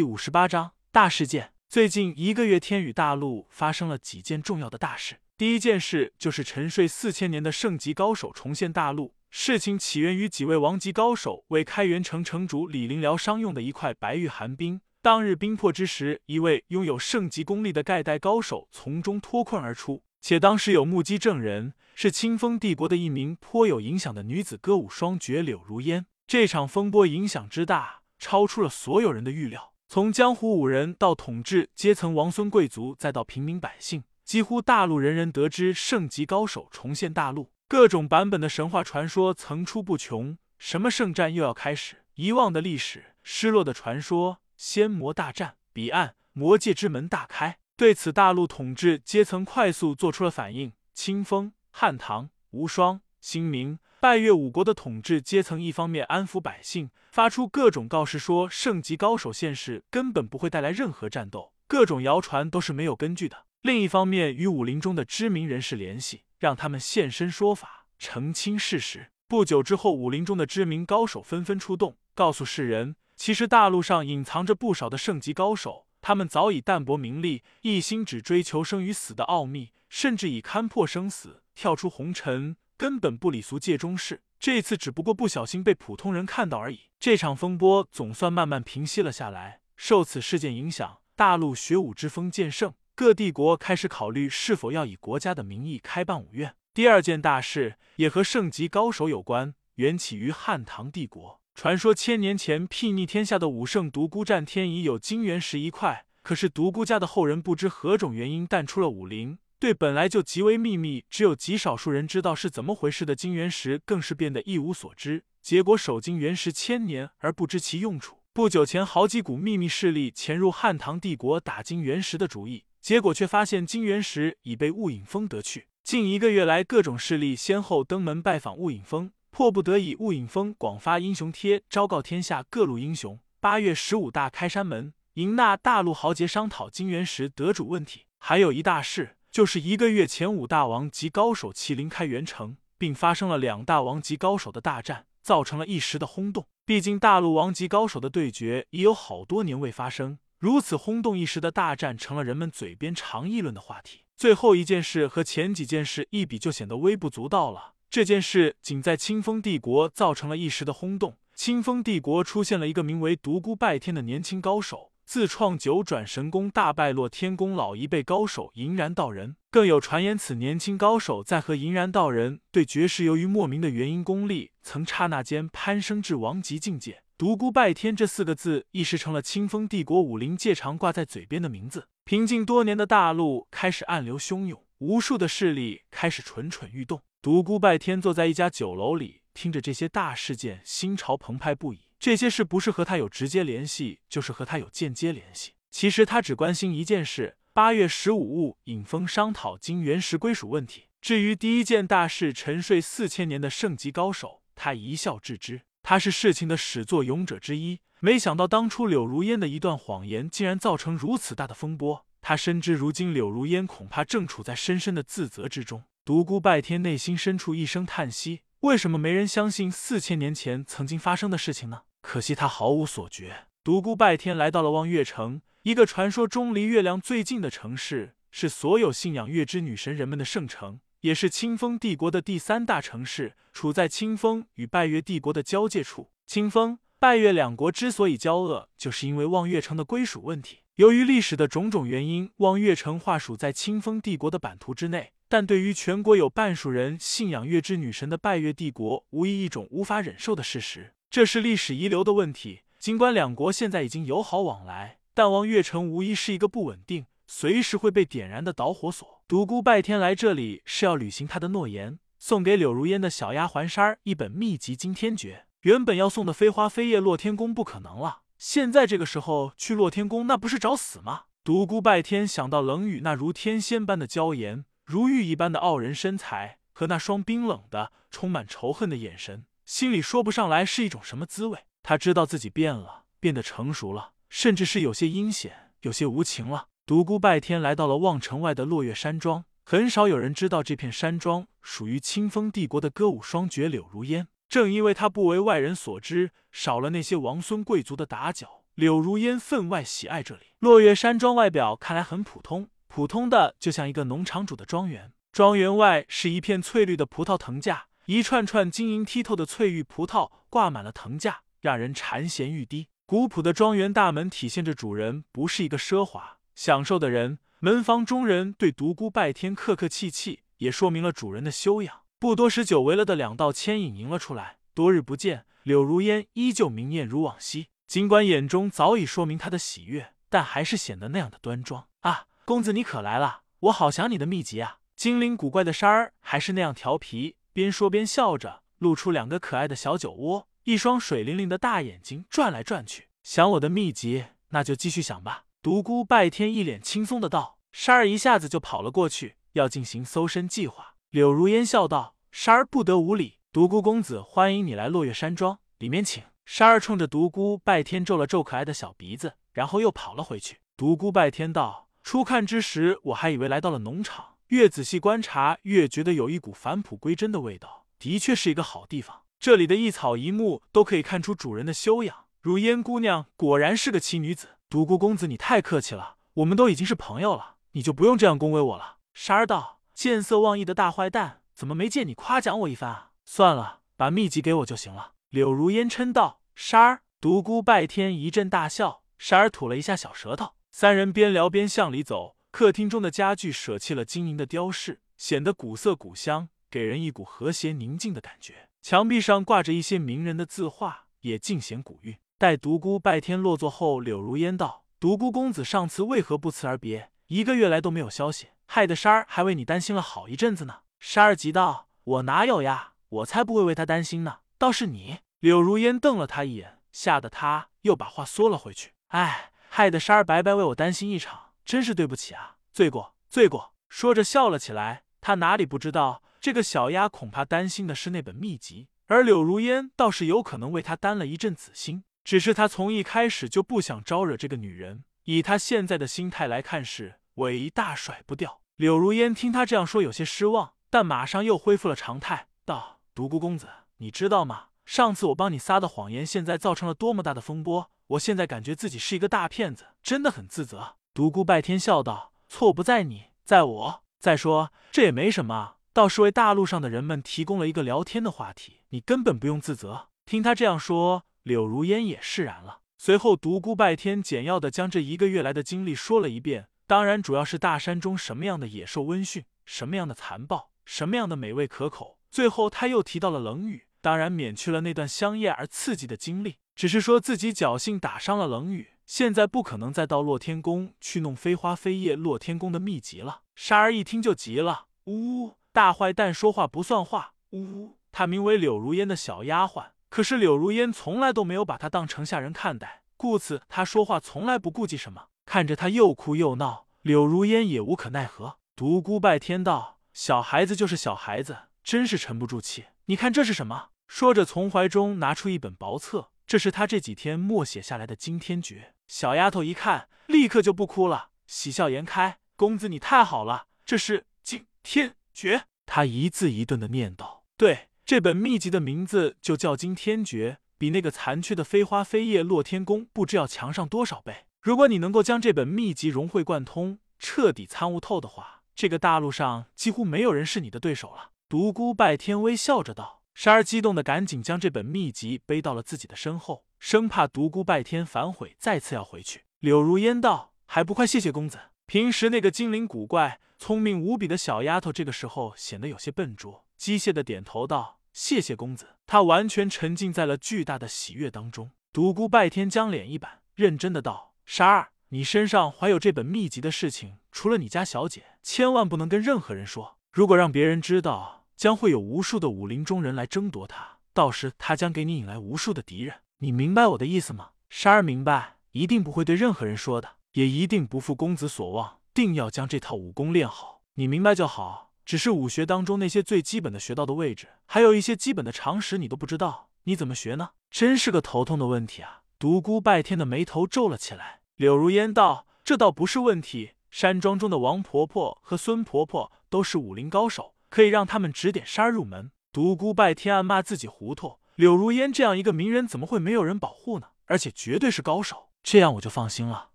第五十八章大事件。最近一个月，天宇大陆发生了几件重要的大事。第一件事就是沉睡四千年的圣级高手重现大陆。事情起源于几位王级高手为开元城城主李林疗伤用的一块白玉寒冰。当日冰破之时，一位拥有圣级功力的盖代高手从中脱困而出，且当时有目击证人，是清风帝国的一名颇有影响的女子歌舞双绝柳如烟。这场风波影响之大，超出了所有人的预料。从江湖武人到统治阶层王孙贵族，再到平民百姓，几乎大陆人人得知圣级高手重现大陆，各种版本的神话传说层出不穷。什么圣战又要开始？遗忘的历史，失落的传说，仙魔大战，彼岸魔界之门大开。对此，大陆统治阶层快速做出了反应。清风、汉唐、无双、新明。拜月五国的统治阶层一方面安抚百姓，发出各种告示说圣级高手现世根本不会带来任何战斗，各种谣传都是没有根据的。另一方面与武林中的知名人士联系，让他们现身说法，澄清事实。不久之后，武林中的知名高手纷纷出动，告诉世人，其实大陆上隐藏着不少的圣级高手，他们早已淡泊名利，一心只追求生与死的奥秘，甚至已勘破生死，跳出红尘。根本不理俗界中事，这次只不过不小心被普通人看到而已。这场风波总算慢慢平息了下来。受此事件影响，大陆学武之风渐盛，各帝国开始考虑是否要以国家的名义开办武院。第二件大事也和圣级高手有关，缘起于汉唐帝国。传说千年前睥睨天下的武圣独孤战天已有金元石一块，可是独孤家的后人不知何种原因淡出了武林。对本来就极为秘密、只有极少数人知道是怎么回事的金元石，更是变得一无所知。结果守金元石千年而不知其用处。不久前，好几股秘密势力潜入汉唐帝国打金元石的主意，结果却发现金元石已被雾影峰得去。近一个月来，各种势力先后登门拜访雾影峰，迫不得已，雾影峰广发英雄帖，昭告天下各路英雄：八月十五大开山门，迎纳大陆豪杰，商讨金元石得主问题。还有一大事。就是一个月前，五大王级高手麒麟开元城，并发生了两大王级高手的大战，造成了一时的轰动。毕竟大陆王级高手的对决已有好多年未发生，如此轰动一时的大战成了人们嘴边常议论的话题。最后一件事和前几件事一比，就显得微不足道了。这件事仅在清风帝国造成了一时的轰动，清风帝国出现了一个名为独孤拜天的年轻高手。自创九转神功，大败落天宫老一辈高手银然道人。更有传言，此年轻高手在和银然道人对决时，由于莫名的原因，功力曾刹那间攀升至王级境界。独孤拜天这四个字一时成了清风帝国武林界常挂在嘴边的名字。平静多年的大陆开始暗流汹涌，无数的势力开始蠢蠢欲动。独孤拜天坐在一家酒楼里，听着这些大事件，心潮澎湃不已。这些事不是和他有直接联系，就是和他有间接联系。其实他只关心一件事：八月十五日引风商讨金元石归属问题。至于第一件大事，沉睡四千年的圣级高手，他一笑置之。他是事情的始作俑者之一，没想到当初柳如烟的一段谎言，竟然造成如此大的风波。他深知如今柳如烟恐怕正处在深深的自责之中。独孤拜天内心深处一声叹息：为什么没人相信四千年前曾经发生的事情呢？可惜他毫无所觉。独孤拜天来到了望月城，一个传说中离月亮最近的城市，是所有信仰月之女神人们的圣城，也是清风帝国的第三大城市，处在清风与拜月帝国的交界处。清风、拜月两国之所以交恶，就是因为望月城的归属问题。由于历史的种种原因，望月城划属在清风帝国的版图之内，但对于全国有半数人信仰月之女神的拜月帝国，无疑一种无法忍受的事实。这是历史遗留的问题。尽管两国现在已经友好往来，但望月城无疑是一个不稳定、随时会被点燃的导火索。独孤拜天来这里是要履行他的诺言，送给柳如烟的小丫鬟珊儿一本秘籍惊天诀。原本要送的飞花飞叶落天宫不可能了，现在这个时候去落天宫，那不是找死吗？独孤拜天想到冷雨那如天仙般的娇颜，如玉一般的傲人身材，和那双冰冷的、充满仇恨的眼神。心里说不上来是一种什么滋味。他知道自己变了，变得成熟了，甚至是有些阴险，有些无情了。独孤拜天来到了望城外的落月山庄，很少有人知道这片山庄属于清风帝国的歌舞双绝柳如烟。正因为他不为外人所知，少了那些王孙贵族的打搅，柳如烟分外喜爱这里。落月山庄外表看来很普通，普通的就像一个农场主的庄园。庄园外是一片翠绿的葡萄藤架，一串串晶莹剔透的翠玉葡萄挂满了藤架，让人馋涎欲滴。古朴的庄园大门体现着主人不是一个奢华享受的人。门房中人对独孤拜天客客气气，也说明了主人的修养。不多时，久违了的两道牵引迎了出来。多日不见，柳如烟依旧明艳如往昔。尽管眼中早已说明她的喜悦，但还是显得那样的端庄啊！公子你可来了，我好想你的秘籍啊！精灵古怪的山儿还是那样调皮，边说边笑着，露出两个可爱的小酒窝，一双水灵灵的大眼睛转来转去。想我的秘籍，那就继续想吧。独孤拜天一脸轻松的道。沙儿一下子就跑了过去，要进行搜身计划。柳如烟笑道：“沙儿不得无礼，独孤公子欢迎你来落月山庄，里面请。”沙儿冲着独孤拜天皱了皱可爱的小鼻子，然后又跑了回去。独孤拜天道：“初看之时，我还以为来到了农场，越仔细观察，越觉得有一股返璞归真的味道，的确是一个好地方。这里的一草一木都可以看出主人的修养。如烟姑娘果然是个奇女子。独孤公子，你太客气了，我们都已经是朋友了。”你就不用这样恭维我了。沙儿道：“见色忘义的大坏蛋，怎么没见你夸奖我一番啊？”算了，把秘籍给我就行了。柳如烟嗔道：“沙儿。”独孤拜天一阵大笑，沙儿吐了一下小舌头。三人边聊边向里走。客厅中的家具舍弃了晶莹的雕饰，显得古色古香，给人一股和谐宁静的感觉。墙壁上挂着一些名人的字画，也尽显古韵。待独孤拜天落座后，柳如烟道：“独孤公子上次为何不辞而别？”一个月来都没有消息，害得莎儿还为你担心了好一阵子呢。莎儿急道：“我哪有呀？我才不会为他担心呢，倒是你。”柳如烟瞪了他一眼，吓得他又把话缩了回去。哎，害得莎儿白白为我担心一场，真是对不起啊，罪过，罪过。说着笑了起来。他哪里不知道，这个小丫恐怕担心的是那本秘籍，而柳如烟倒是有可能为他担了一阵子心。只是他从一开始就不想招惹这个女人，以他现在的心态来看是。尾大甩不掉。柳如烟听他这样说，有些失望，但马上又恢复了常态，道：“独孤公子，你知道吗？上次我帮你撒的谎言，现在造成了多么大的风波！我现在感觉自己是一个大骗子，真的很自责。”独孤拜天笑道：“错不在你，在我。再说这也没什么，倒是为大陆上的人们提供了一个聊天的话题，你根本不用自责。”听他这样说，柳如烟也释然了。随后，独孤拜天简要的将这一个月来的经历说了一遍。当然，主要是大山中什么样的野兽温驯，什么样的残暴，什么样的美味可口。最后他又提到了冷雨，当然免去了那段香艳而刺激的经历，只是说自己侥幸打伤了冷雨，现在不可能再到洛天宫去弄飞花飞叶洛天宫的秘籍了。莎儿一听就急了，呜，大坏蛋说话不算话，呜，他名为柳如烟的小丫鬟，可是柳如烟从来都没有把他当成下人看待，故此他说话从来不顾忌什么。看着他又哭又闹，柳如烟也无可奈何。独孤拜天道：“小孩子就是小孩子，真是沉不住气。你看这是什么？”说着，从怀中拿出一本薄册，这是他这几天默写下来的惊天诀。小丫头一看，立刻就不哭了，喜笑颜开：“公子你太好了，这是惊天诀。”他一字一顿的念道：“对，这本秘籍的名字就叫惊天诀，比那个残缺的飞花飞叶落天宫不知要强上多少倍。”如果你能够将这本秘籍融会贯通，彻底参悟透的话，这个大陆上几乎没有人是你的对手了。独孤拜天微笑着道。莎儿激动的赶紧将这本秘籍背到了自己的身后，生怕独孤拜天反悔，再次要回去。柳如烟道：“还不快谢谢公子！”平时那个精灵古怪、聪明无比的小丫头，这个时候显得有些笨拙，机械的点头道：“谢谢公子。”她完全沉浸在了巨大的喜悦当中。独孤拜天将脸一板，认真的道。莎儿，你身上怀有这本秘籍的事情，除了你家小姐，千万不能跟任何人说。如果让别人知道，将会有无数的武林中人来争夺它，到时他将给你引来无数的敌人。你明白我的意思吗？莎儿明白，一定不会对任何人说的，也一定不负公子所望，定要将这套武功练好。你明白就好。只是武学当中那些最基本的学到的位置，还有一些基本的常识，你都不知道，你怎么学呢？真是个头痛的问题啊！独孤拜天的眉头皱了起来。柳如烟道：“这倒不是问题。山庄中的王婆婆和孙婆婆都是武林高手，可以让他们指点沙儿入门。”独孤拜天暗骂自己糊涂。柳如烟这样一个名人，怎么会没有人保护呢？而且绝对是高手。这样我就放心了。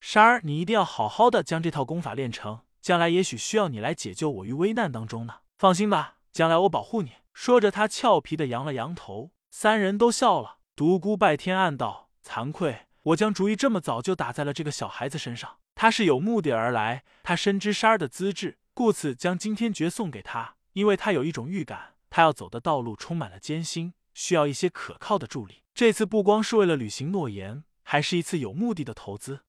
莎儿，你一定要好好的将这套功法练成，将来也许需要你来解救我于危难当中呢。放心吧，将来我保护你。说着，他俏皮的扬了扬头，三人都笑了。独孤拜天暗道：惭愧，我将主意这么早就打在了这个小孩子身上。他是有目的而来，他深知莎儿的资质，故此将惊天诀送给他，因为他有一种预感，他要走的道路充满了艰辛，需要一些可靠的助力。这次不光是为了履行诺言，还是一次有目的的投资。